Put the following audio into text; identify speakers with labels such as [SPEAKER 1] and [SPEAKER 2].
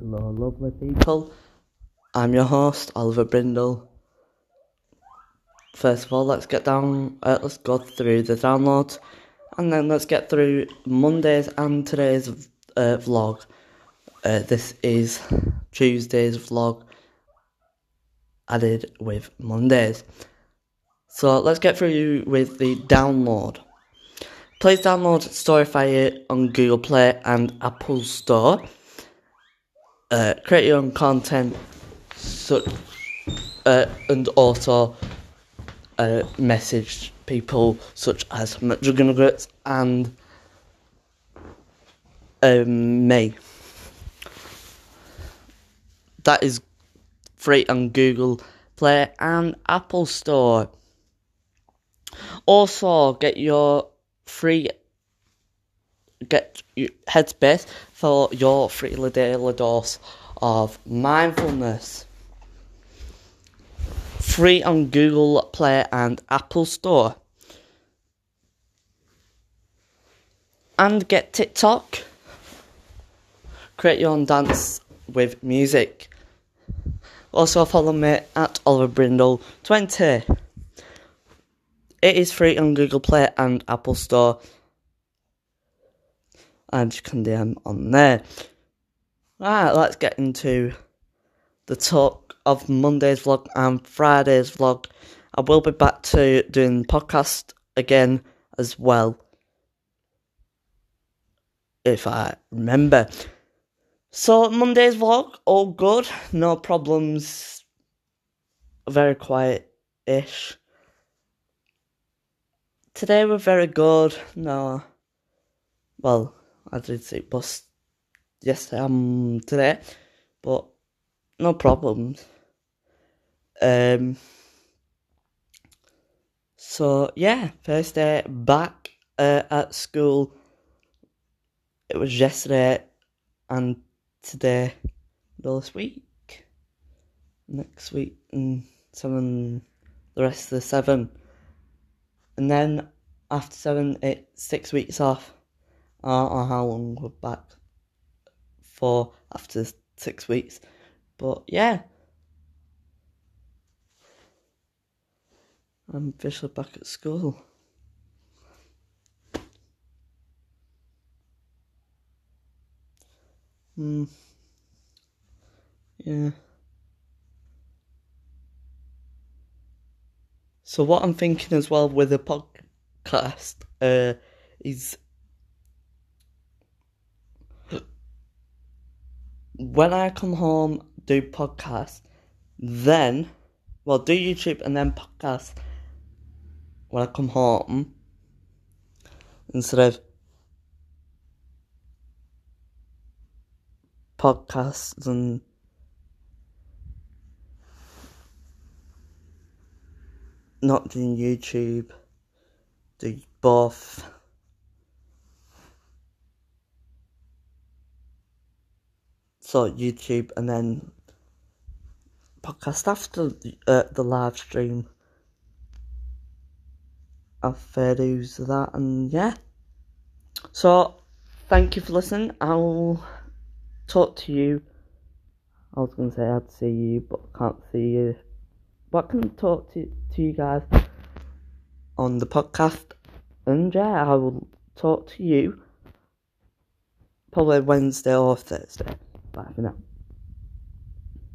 [SPEAKER 1] Hello, lovely people. I'm your host, Oliver Brindle. First of all, let's get down, uh, let's go through the downloads, and then let's get through Monday's and today's uh, vlog. Uh, this is Tuesday's vlog added with Mondays. So let's get through with the download. Please download Storyfire on Google Play and Apple Store. Uh, create your own content, such, uh, and also uh, message people such as McJuggernuggets and um, me. That is free on Google Play and Apple Store. Also, get your free get your headspace for your free daily dose of mindfulness. Free on Google Play and Apple Store. And get TikTok. Create your own dance with music. Also follow me at Oliver Brindle 20. It is free on Google Play and Apple Store. And you can DM on there. Right, let's get into the talk of Monday's vlog and Friday's vlog. I will be back to doing podcast again as well. If I remember. So Monday's vlog, all good, no problems. Very quiet ish. Today we're very good. No, well, I did see bus yesterday, um, today, but no problems. Um. So yeah, first day back uh, at school. It was yesterday and today, this week, next week, and seven, the rest of the seven, and then after seven, it six weeks off. Don't know how long we're back for after six weeks, but yeah. I'm officially back at school. Hmm. Yeah. So what I'm thinking as well with the podcast uh, is when I come home, do podcast, then well do YouTube and then podcast when I come home instead of podcasts and not doing YouTube, do both. So YouTube and then podcast after the, uh, the live stream. I've fair use of that and yeah. So thank you for listening. I'll talk to you. I was gonna say I'd see you, but can't see you. But I can talk to to you guys on the podcast, and yeah, I will talk to you probably Wednesday or Thursday. 烦死了